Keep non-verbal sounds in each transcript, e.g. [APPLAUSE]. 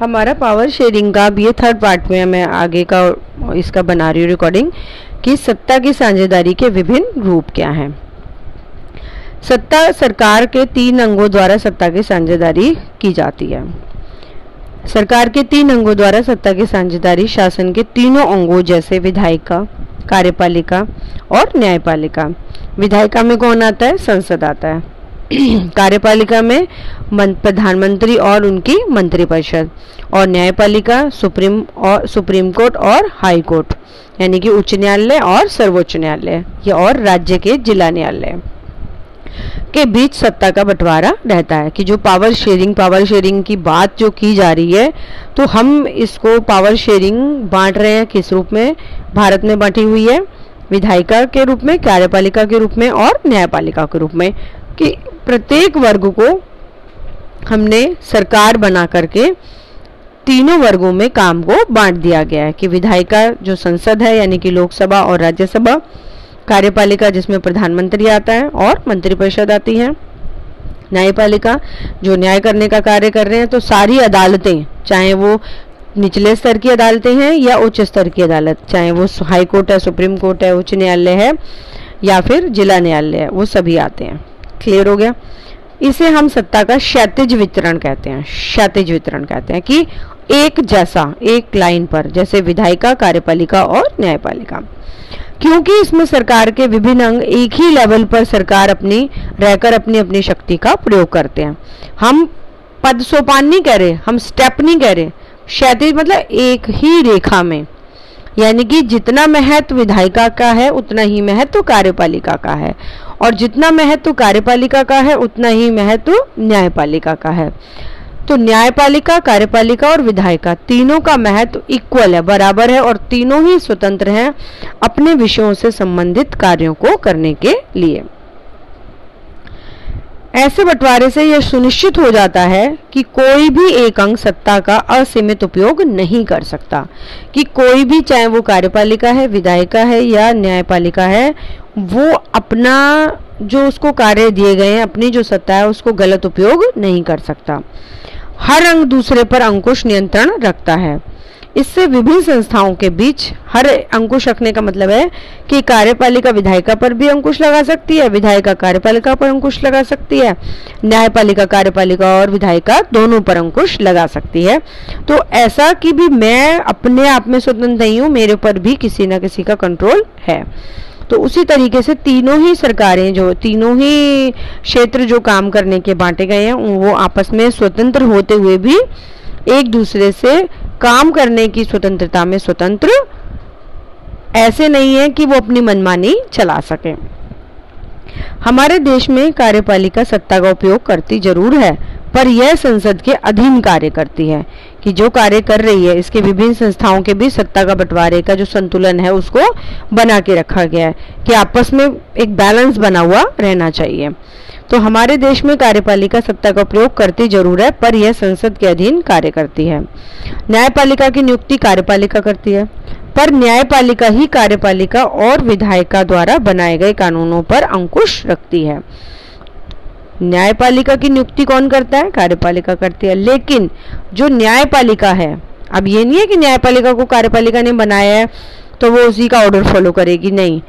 हमारा power sharing का अब ये थर्ड पार्ट में मैं आगे का इसका बना रही हूँ रिकॉर्डिंग कि सत्ता की साझेदारी के विभिन्न रूप क्या हैं। सत्ता सरकार के तीन अंगों द्वारा सत्ता की साझेदारी की जाती है। सरकार के तीन अंगों द्वारा सत्ता की साझेदारी शासन के तीनों अंगों जैसे विधायिका, कार्यपालिका और न्यायपालिका। विधायिका में कौन आता है? संसद आता है। [CLEARS THROAT] कार्यपालिका में प्रधानमंत्री और उनकी मंत्रिपरिषद और न्यायपालिका, सुप्रीम और सुप्रीम कोर्ट और हाई कोर्ट, यानी कि उच्च न्यायालय और सर्वोच्च न्यायालय, या और राज्य के जिला न्यायालय के बीच सत्ता का बंटवारा रहता है कि जो पावर शेयरिंग पावर शेयरिंग की बात जो की जा रही है तो हम इसको पावर शेयरिंग बांट रहे हैं, किस रूप में? भारत में बांटी हुई है, विधायिका के रूप में, कार्यपालिका के रूप में और न्यायपालिका के रूप में। कि प्रत्येक वर्ग को हमने सरकार बना करके तीनों वर्गों में काम को बांट दिया गया है कि विधायिका जो संसद है, यानी कि लोकसभा और राज्यसभा, कार्यपालिका जिसमें प्रधानमंत्री आता है और मंत्रिपरिषद आती है, न्यायपालिका जो न्याय करने का कार्य कर रहे हैं तो सारी अदालतें, चाहे वो निचले स्तर की अदालतें हैं या उच्च स्तर की अदालत, चाहे वो हाई कोर्ट है, सुप्रीम कोर्ट है, उच्च न्यायालय है या फिर जिला न्यायालय है, वो सभी आते हैं। क्लियर हो गया। इसे हम सत्ता का क्षैतिज वितरण कहते हैं, क्षैतिज वितरण कहते हैं कि एक जैसा, एक लाइन पर, जैसे विधायिका, कार्यपालिका और न्यायपालिका। क्योंकि इसमें सरकार के विभिन्न अंग एक ही लेवल पर सरकार अपनी, रहकर अपनी अपनी शक्ति का प्रयोग करते हैं। हम पद सोपान नहीं कह रहे, हम स्टेप नहीं कह रहे। क्षैतिज मतलब एक ही रेखा में। यानी कि जितना महत्व विधायिका का है, उतना ही महत्व कार्यपालिका का है। और जितना महत्व कार्यपालिका का है, उतना ही महत्व न्यायपालिका का है। तो न्यायपालिका, कार्यपालिका और विधायिका, तीनों का महत्व इक्वल है, बराबर है और तीनों ही स्वतंत्र हैं अपने विषयों से संबंधित कार्यों को करने के लिए। ऐसे बंटवारे से यह सुनिश्चित हो जाता है कि कोई भी एक अंग सत्ता का असीमित उपयोग नहीं कर सकता। कि कोई भी, चाहे वो कार्यपालिका है, विधायिका है या न्यायपालिका है, वो अपना जो उसको कार्य दिए गए हैं, अपनी जो सत्ता है, उसको गलत उपयोग नहीं कर सकता। हर अंग दूसरे पर अंकुश नियंत्रण रखता है। इससे विभिन्न संस्थाओं के बीच हर अंकुश रखने का मतलब है कि कार्यपालिका विधायिका पर भी अंकुश लगा सकती है, विधायिका कार्यपालिका पर अंकुश लगा सकती है, न्यायपालिका कार्यपालिका और विधायिका दोनों पर अंकुश लगा सकती है। तो ऐसा कि भी मैं अपने आप में स्वतंत्र नहीं हूँ, मेरे पर भी किसी न किसी का कंट्रोल है। तो उसी तरीके से तीनों ही सरकारें जो, तीनों ही क्षेत्र जो काम करने के बांटे गए हैं वो आपस में स्वतंत्र होते हुए भी एक दूसरे से काम करने की स्वतंत्रता में स्वतंत्र ऐसे नहीं है कि वो अपनी मनमानी चला सके। हमारे देश में कार्यपालिका सत्ता का उपयोग करती ज़रूर है, पर यह संसद के अधीन कार्य करती है। कि जो कार्य कर रही है, इसके विभिन्न संस्थाओं के बीच सत्ता का बंटवारे का जो संतुलन है, उसको बना के रखा गया है कि आपस में एक बैलेंस बना हुआ रहना चाहिए। तो हमारे देश में कार्यपालिका सत्ता का प्रयोग करती ज़रूर है, पर यह संसद के अधीन कार्य करती है। न्यायपालिका की नियुक्ति कार्यपालिका करती है, पर न्यायपालिका ही कार्यपालिका और विधायिका द्वारा बनाए गए कानूनों पर अंकुश रखती है। न्यायपालिका की नियुक्ति कौन करता है? कार्यपालिका करती है। लेकिन जो न्यायपालिका है, अब ये नहीं है कि न्यायपालिका को कार्यपालिका ने बनाया है तो वो उसी का ऑर्डर फॉलो करेगी। नहीं।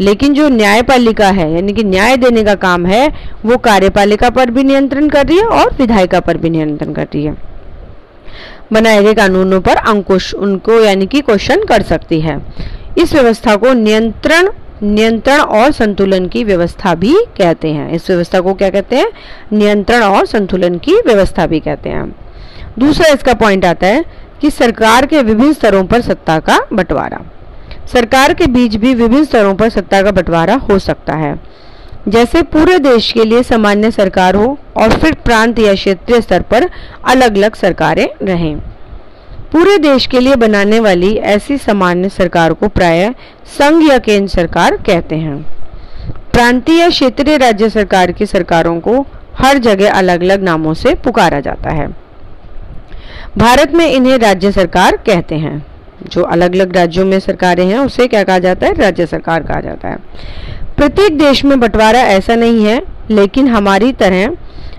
लेकिन जो न्यायपालिका है, यानी कि न्याय देने का काम है, वो कार्यपालिका पर भी नियंत्रण कर रही है और विधायिका पर भी नियंत्रण कर रही है। बनाए गए कानूनों पर अंकुश उनको यानी कि क्वेश्चन कर सकती है। इस व्यवस्था को नियंत्रण नियंत्रण और संतुलन की व्यवस्था भी कहते हैं। इस व्यवस्था को क्या कहते हैं? नियंत्रण और संतुलन की व्यवस्था भी कहते हैं। दूसरा इसका पॉइंट आता है कि सरकार के विभिन्न स्तरों पर सत्ता का बंटवारा। सरकार के बीच भी विभिन्न स्तरों पर सत्ता का बंटवारा हो सकता है। जैसे पूरे देश के लिए सामान्य सरकार हो और फिर प्रांत या क्षेत्रीय स्तर पर अलग अलग सरकारें रहें। पूरे देश के लिए बनाने वाली ऐसी सामान्य सरकार को प्राय संघ या केंद्र सरकार कहते हैं। प्रांतीय या क्षेत्रीय राज्य सरकार की सरकारों को हर जगह अलग अलग नामों से पुकारा जाता है। भारत में इन्हें राज्य सरकार कहते हैं। जो अलग अलग राज्यों में सरकारें हैं, उसे क्या कहा जाता है? राज्य सरकार कहा जाता है। प्रत्येक देश में बंटवारा ऐसा नहीं है, लेकिन हमारी तरह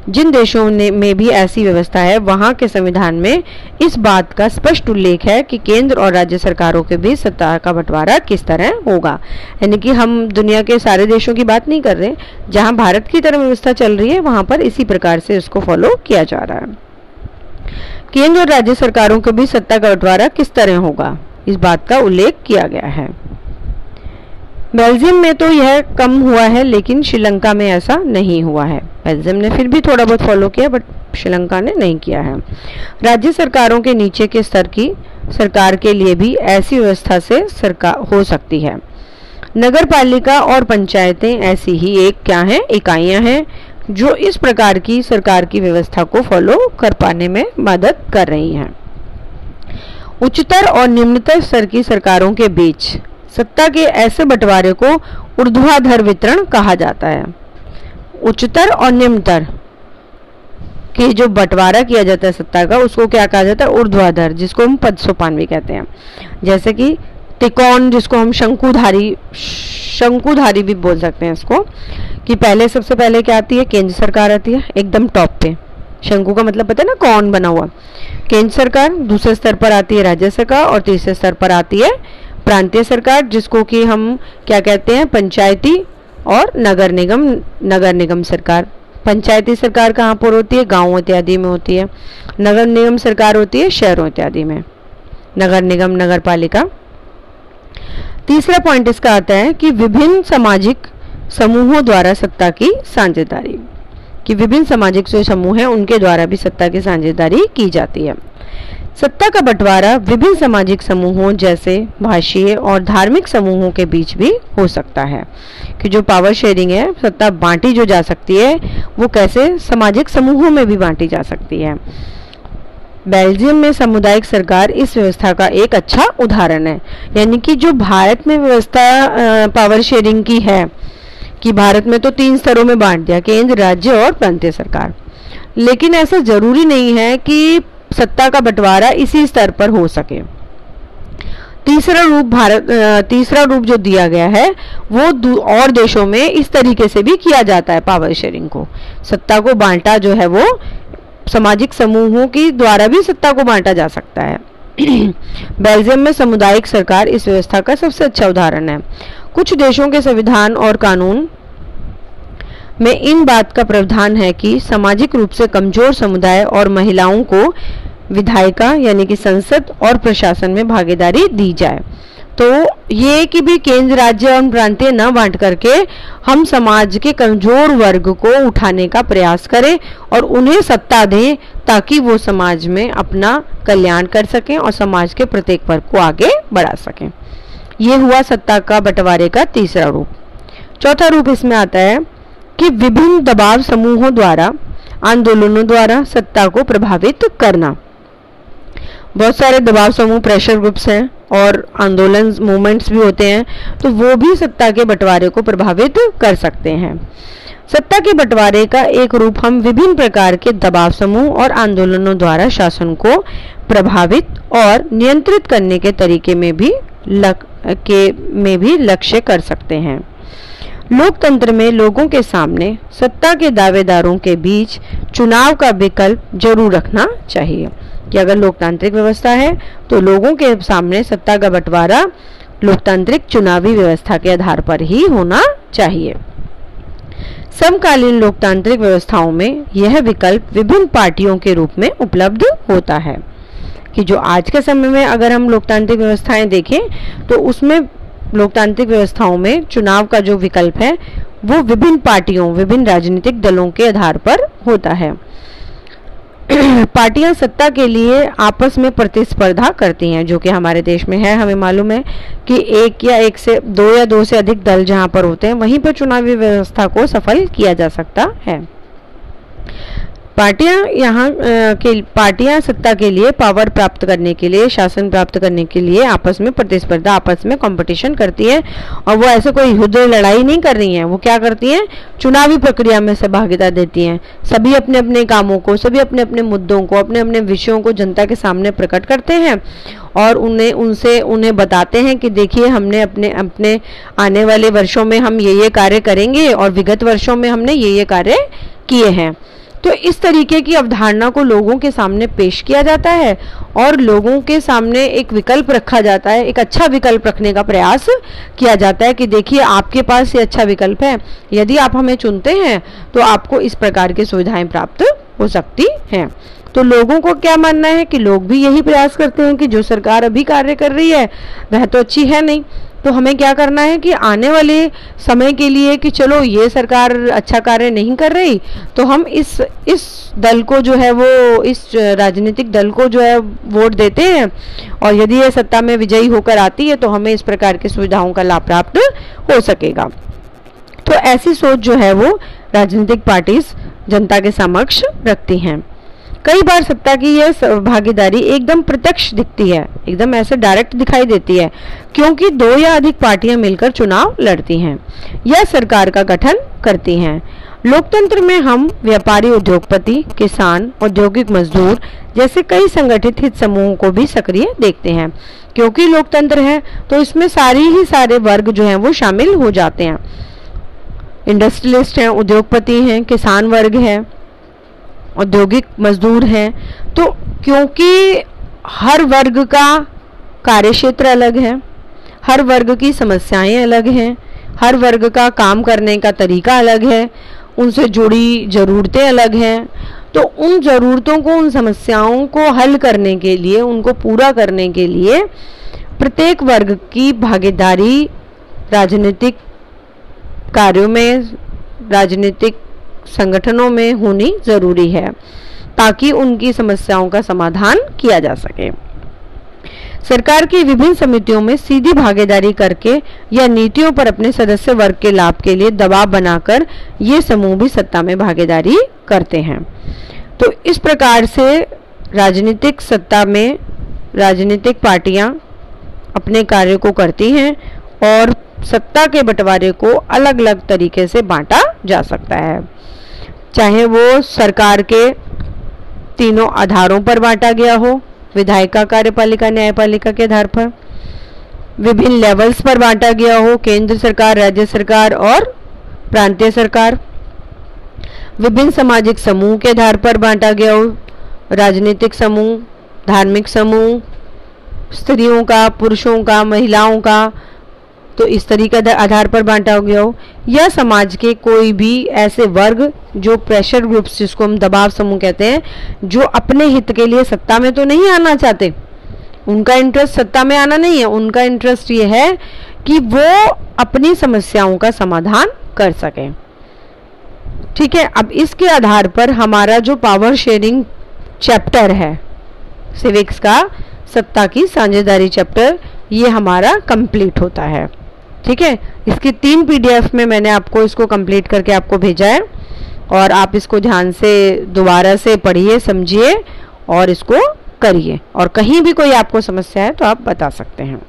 जिन देशों ने में भी ऐसी व्यवस्था है, वहाँ के संविधान में इस बात का स्पष्ट उल्लेख है कि केंद्र और राज्य सरकारों के बीच सत्ता का बंटवारा किस तरह होगा। यानी कि हम दुनिया के सारे देशों की बात नहीं कर रहे, जहाँ भारत की तरह व्यवस्था चल रही है, वहाँ पर इसी प्रकार से इसको फॉलो किया जा रहा है। केंद्र और राज्य सरकारों के बीच सत्ता का बंटवारा किस तरह होगा, इस बात का उल्लेख किया गया है। बेल्जियम में तो यह कम हुआ है, लेकिन श्रीलंका में ऐसा नहीं हुआ है। बेल्जियम ने फिर भी थोड़ा बहुत फॉलो किया बट श्रीलंका ने नहीं किया है। राज्य सरकारों के नीचे के स्तर की सरकार के लिए भी ऐसी व्यवस्था से सरकार हो सकती है। नगर पालिका और पंचायतें ऐसी ही एक क्या है? इकाइयाँ हैं, जो इस प्रकार की सरकार की व्यवस्था को फॉलो कर पाने में मदद कर रही हैं। उच्चतर और निम्नतर स्तर की सरकारों के बीच सत्ता के ऐसे बंटवारे को ऊर्ध्वाधर वितरण कहा जाता है। उच्चतर और निम्नतर के जो बंटवारा किया जाता है सत्ता का, उसको क्या कहा जाता है? ऊर्ध्वाधर, जिसको हम पद सोपान भी कहते हैं। जैसे कि तिकोन जिसको हम शंकुधारी शंकुधारी भी बोल सकते हैं इसको, कि पहले, सबसे पहले क्या आती है? केंद्र सरकार आती है, एकदम टॉप पे। शंकु का मतलब पता है ना, कौन बना हुआ? केंद्र सरकार दूसरे स्तर पर आती है, राज्य सरकार, और तीसरे स्तर पर आती है प्रांतीय सरकार, जिसको कि हम क्या कहते हैं, पंचायती और नगर निगम नगर निगम सरकार। पंचायती सरकार कहाँ पर होती है? गाँव इत्यादि में होती है। नगर निगम सरकार होती है शहरों इत्यादि में। नगर निगम, नगर पालिका। तीसरा पॉइंट इसका आता है कि विभिन्न सामाजिक समूहों द्वारा सत्ता की साझेदारी। कि विभिन्न सामाजिक जो समूह हैं, उनके द्वारा भी सत्ता की साझेदारी की जाती है। सत्ता का बंटवारा विभिन्न सामाजिक समूहों जैसे भाषीय और धार्मिक समूहों के बीच भी हो सकता है कि जो पावर शेयरिंग है, सत्ता बांटी जो जा सकती है, वो कैसे सामाजिक समूहों में भी बांटी जा सकती है। बेल्जियम में सामुदायिक सरकार इस व्यवस्था का एक अच्छा उदाहरण है। यानी कि जो भारत में व्यवस्था पावर शेयरिंग की है, कि भारत में तो तीन स्तरों में बांट दिया, केंद्र, राज्य और प्रांतीय सरकार। लेकिन ऐसा ज़रूरी नहीं है कि सत्ता का बंटवारा इसी स्तर पर हो सके। तीसरा रूप भारत तीसरा रूप जो दिया गया है, वो और देशों में इस तरीके से भी किया जाता है पावर शेयरिंग को। सत्ता को बांटा जो है वो सामाजिक समूहों की द्वारा भी सत्ता को बांटा जा सकता है। [CLEARS THROAT] बेल्जियम में सामुदायिक सरकार इस व्यवस्था का सबसे अच्छा उदाहरण है। कुछ देशों के संविधान और कानून में इन बात का प्रावधान है कि सामाजिक रूप से कमज़ोर समुदाय और महिलाओं को विधायिका यानी कि संसद और प्रशासन में भागीदारी दी जाए। तो ये कि भी केंद्र, राज्य और प्रांतीय न बांट करके हम समाज के कमज़ोर वर्ग को उठाने का प्रयास करें और उन्हें सत्ता दें ताकि वो समाज में अपना कल्याण कर सकें और समाज के प्रत्येक वर्ग को आगे बढ़ा सकें। ये हुआ सत्ता का बंटवारे का तीसरा रूप। चौथा रूप इसमें आता है कि विभिन्न दबाव समूहों द्वारा आंदोलनों द्वारा सत्ता को प्रभावित करना। बहुत सारे दबाव समूह प्रेशर ग्रुप्स हैं और आंदोलन मूवमेंट्स भी होते हैं तो वो भी सत्ता के बंटवारे को प्रभावित कर सकते हैं। सत्ता के बंटवारे का एक रूप हम विभिन्न प्रकार के दबाव समूह और आंदोलनों द्वारा शासन को प्रभावित और नियंत्रित करने के तरीके में भी लक, के में भी लक्ष्य कर सकते हैं। लोकतंत्र में लोगों के सामने सत्ता के दावेदारों के बीच चुनाव का विकल्प ज़रूर रखना चाहिए। कि अगर लोकतांत्रिक व्यवस्था है तो लोगों के सामने सत्ता का बंटवारा लोकतांत्रिक चुनावी व्यवस्था के आधार पर ही होना चाहिए। समकालीन लोकतांत्रिक व्यवस्थाओं में यह विकल्प विभिन्न पार्टियों के रूप में उपलब्ध होता है। कि जो आज के समय में अगर हम लोकतांत्रिक व्यवस्थाएँ देखें तो उसमें लोकतांत्रिक व्यवस्थाओं में चुनाव का जो विकल्प है, वो विभिन्न पार्टियों, विभिन्न राजनीतिक दलों के आधार पर होता है। [CLEARS THROAT] पार्टियाँ सत्ता के लिए आपस में प्रतिस्पर्धा करती हैं, जो कि हमारे देश में है। हमें मालूम है कि एक या एक से, दो या दो से अधिक दल जहाँ पर होते हैं, वहीं पर चुनावी व्यवस्था को सफल किया जा सकता है। पार्टियाँ यहाँ के, पार्टियाँ सत्ता के लिए पावर प्राप्त करने के लिए, शासन प्राप्त करने के लिए आपस में प्रतिस्पर्धा, आपस में कंपटीशन करती है और वो ऐसे कोई युद्ध लड़ाई नहीं कर रही हैं। वो क्या करती हैं? चुनावी प्रक्रिया में सहभागिता देती हैं। सभी अपने अपने कामों को, सभी अपने अपने मुद्दों को अपने अपने विषयों को जनता के सामने प्रकट करते हैं और उन्हें, उनसे, उन्हें बताते हैं कि देखिए, हमने अपने अपने आने वाले वर्षों में हम ये ये कार्य करेंगे और विगत वर्षों में हमने ये ये कार्य किए हैं। तो इस तरीके की अवधारणा को लोगों के सामने पेश किया जाता है और लोगों के सामने एक विकल्प रखा जाता है, एक अच्छा विकल्प रखने का प्रयास किया जाता है कि देखिए आपके पास ये अच्छा विकल्प है। यदि आप हमें चुनते हैं तो आपको इस प्रकार की सुविधाएँ प्राप्त हो सकती हैं। तो लोगों को क्या मानना है कि लोग भी यही प्रयास करते हैं कि जो सरकार अभी कार्य कर रही है, वह तो अच्छी है नहीं। तो हमें क्या करना है कि आने वाले समय के लिए कि चलो, ये सरकार अच्छा कार्य नहीं कर रही तो हम इस इस दल को जो है वो, इस राजनीतिक दल को जो है वोट देते हैं। और यदि ये सत्ता में विजयी होकर आती है तो हमें इस प्रकार की सुविधाओं का लाभ प्राप्त हो सकेगा। तो ऐसी सोच जो है वो राजनीतिक पार्टीज़ जनता के समक्ष रखती हैं। कई बार सत्ता की यह भागीदारी एकदम प्रत्यक्ष दिखती है, एकदम ऐसे डायरेक्ट दिखाई देती है, क्योंकि दो या अधिक पार्टियाँ मिलकर चुनाव लड़ती हैं, या सरकार का गठन करती हैं। लोकतंत्र में हम व्यापारी, उद्योगपति, किसान, औद्योगिक मजदूर जैसे कई संगठित हित समूहों को भी सक्रिय देखते हैं। क्योंकि लोकतंत्र है तो इसमें सारी ही सारे वर्ग जो हैं वो शामिल हो जाते हैं। इंडस्ट्रियलिस्ट हैं, उद्योगपति हैं, किसान वर्ग है औद्योगिक मजदूर हैं तो क्योंकि हर वर्ग का कार्य क्षेत्र अलग है, हर वर्ग की समस्याएँ अलग हैं, हर वर्ग का काम करने का तरीका अलग है, उनसे जुड़ी ज़रूरतें अलग हैं तो उन ज़रूरतों को, उन समस्याओं को हल करने के लिए, उनको पूरा करने के लिए प्रत्येक वर्ग की भागीदारी राजनीतिक कार्यों में, राजनीतिक संगठनों में होनी ज़रूरी है, ताकि उनकी समस्याओं का समाधान किया जा सके। सरकार की विभिन्न समितियों में सीधी भागीदारी करके या नीतियों पर अपने सदस्य वर्ग के लाभ के लिए दबाव बनाकर ये समूह भी सत्ता में भागीदारी करते हैं। तो इस प्रकार से राजनीतिक सत्ता में राजनीतिक पार्टियाँ अपने कार्य को करती हैं और सत्ता के बंटवारे को अलग अलग तरीके से बांटा जा सकता है। चाहे वो सरकार के तीनों आधारों पर बांटा गया हो, विधायिका कार्यपालिका, न्यायपालिका के आधार पर, विभिन्न लेवल्स पर बांटा गया हो, केंद्र सरकार, राज्य सरकार और प्रांतीय सरकार, विभिन्न सामाजिक समूह के आधार पर बांटा गया हो, राजनीतिक समूह, धार्मिक समूह, स्त्रियों का, पुरुषों का, महिलाओं का तो इस तरीके आधार पर बांटा गया हो। या समाज के कोई भी ऐसे वर्ग जो प्रेशर ग्रुप्स जिसको हम दबाव समूह कहते हैं, जो अपने हित के लिए सत्ता में तो नहीं आना चाहते। उनका इंटरेस्ट सत्ता में आना नहीं है, उनका इंटरेस्ट ये है कि वो अपनी समस्याओं का समाधान कर सके। ठीक है, अब इसके आधार पर हमारा जो पावर शेयरिंग चैप्टर है सिविक्स का, सत्ता की साझेदारी चैप्टर ये हमारा कंप्लीट होता है। ठीक है? इसकी तीन पीडीएफ में मैंने आपको इसको कंप्लीट करके आपको भेजा है। और आप इसको ध्यान से दोबारा से पढ़िए, समझिए और इसको करिए। और कहीं भी कोई आपको समस्या है तो आप बता सकते हैं।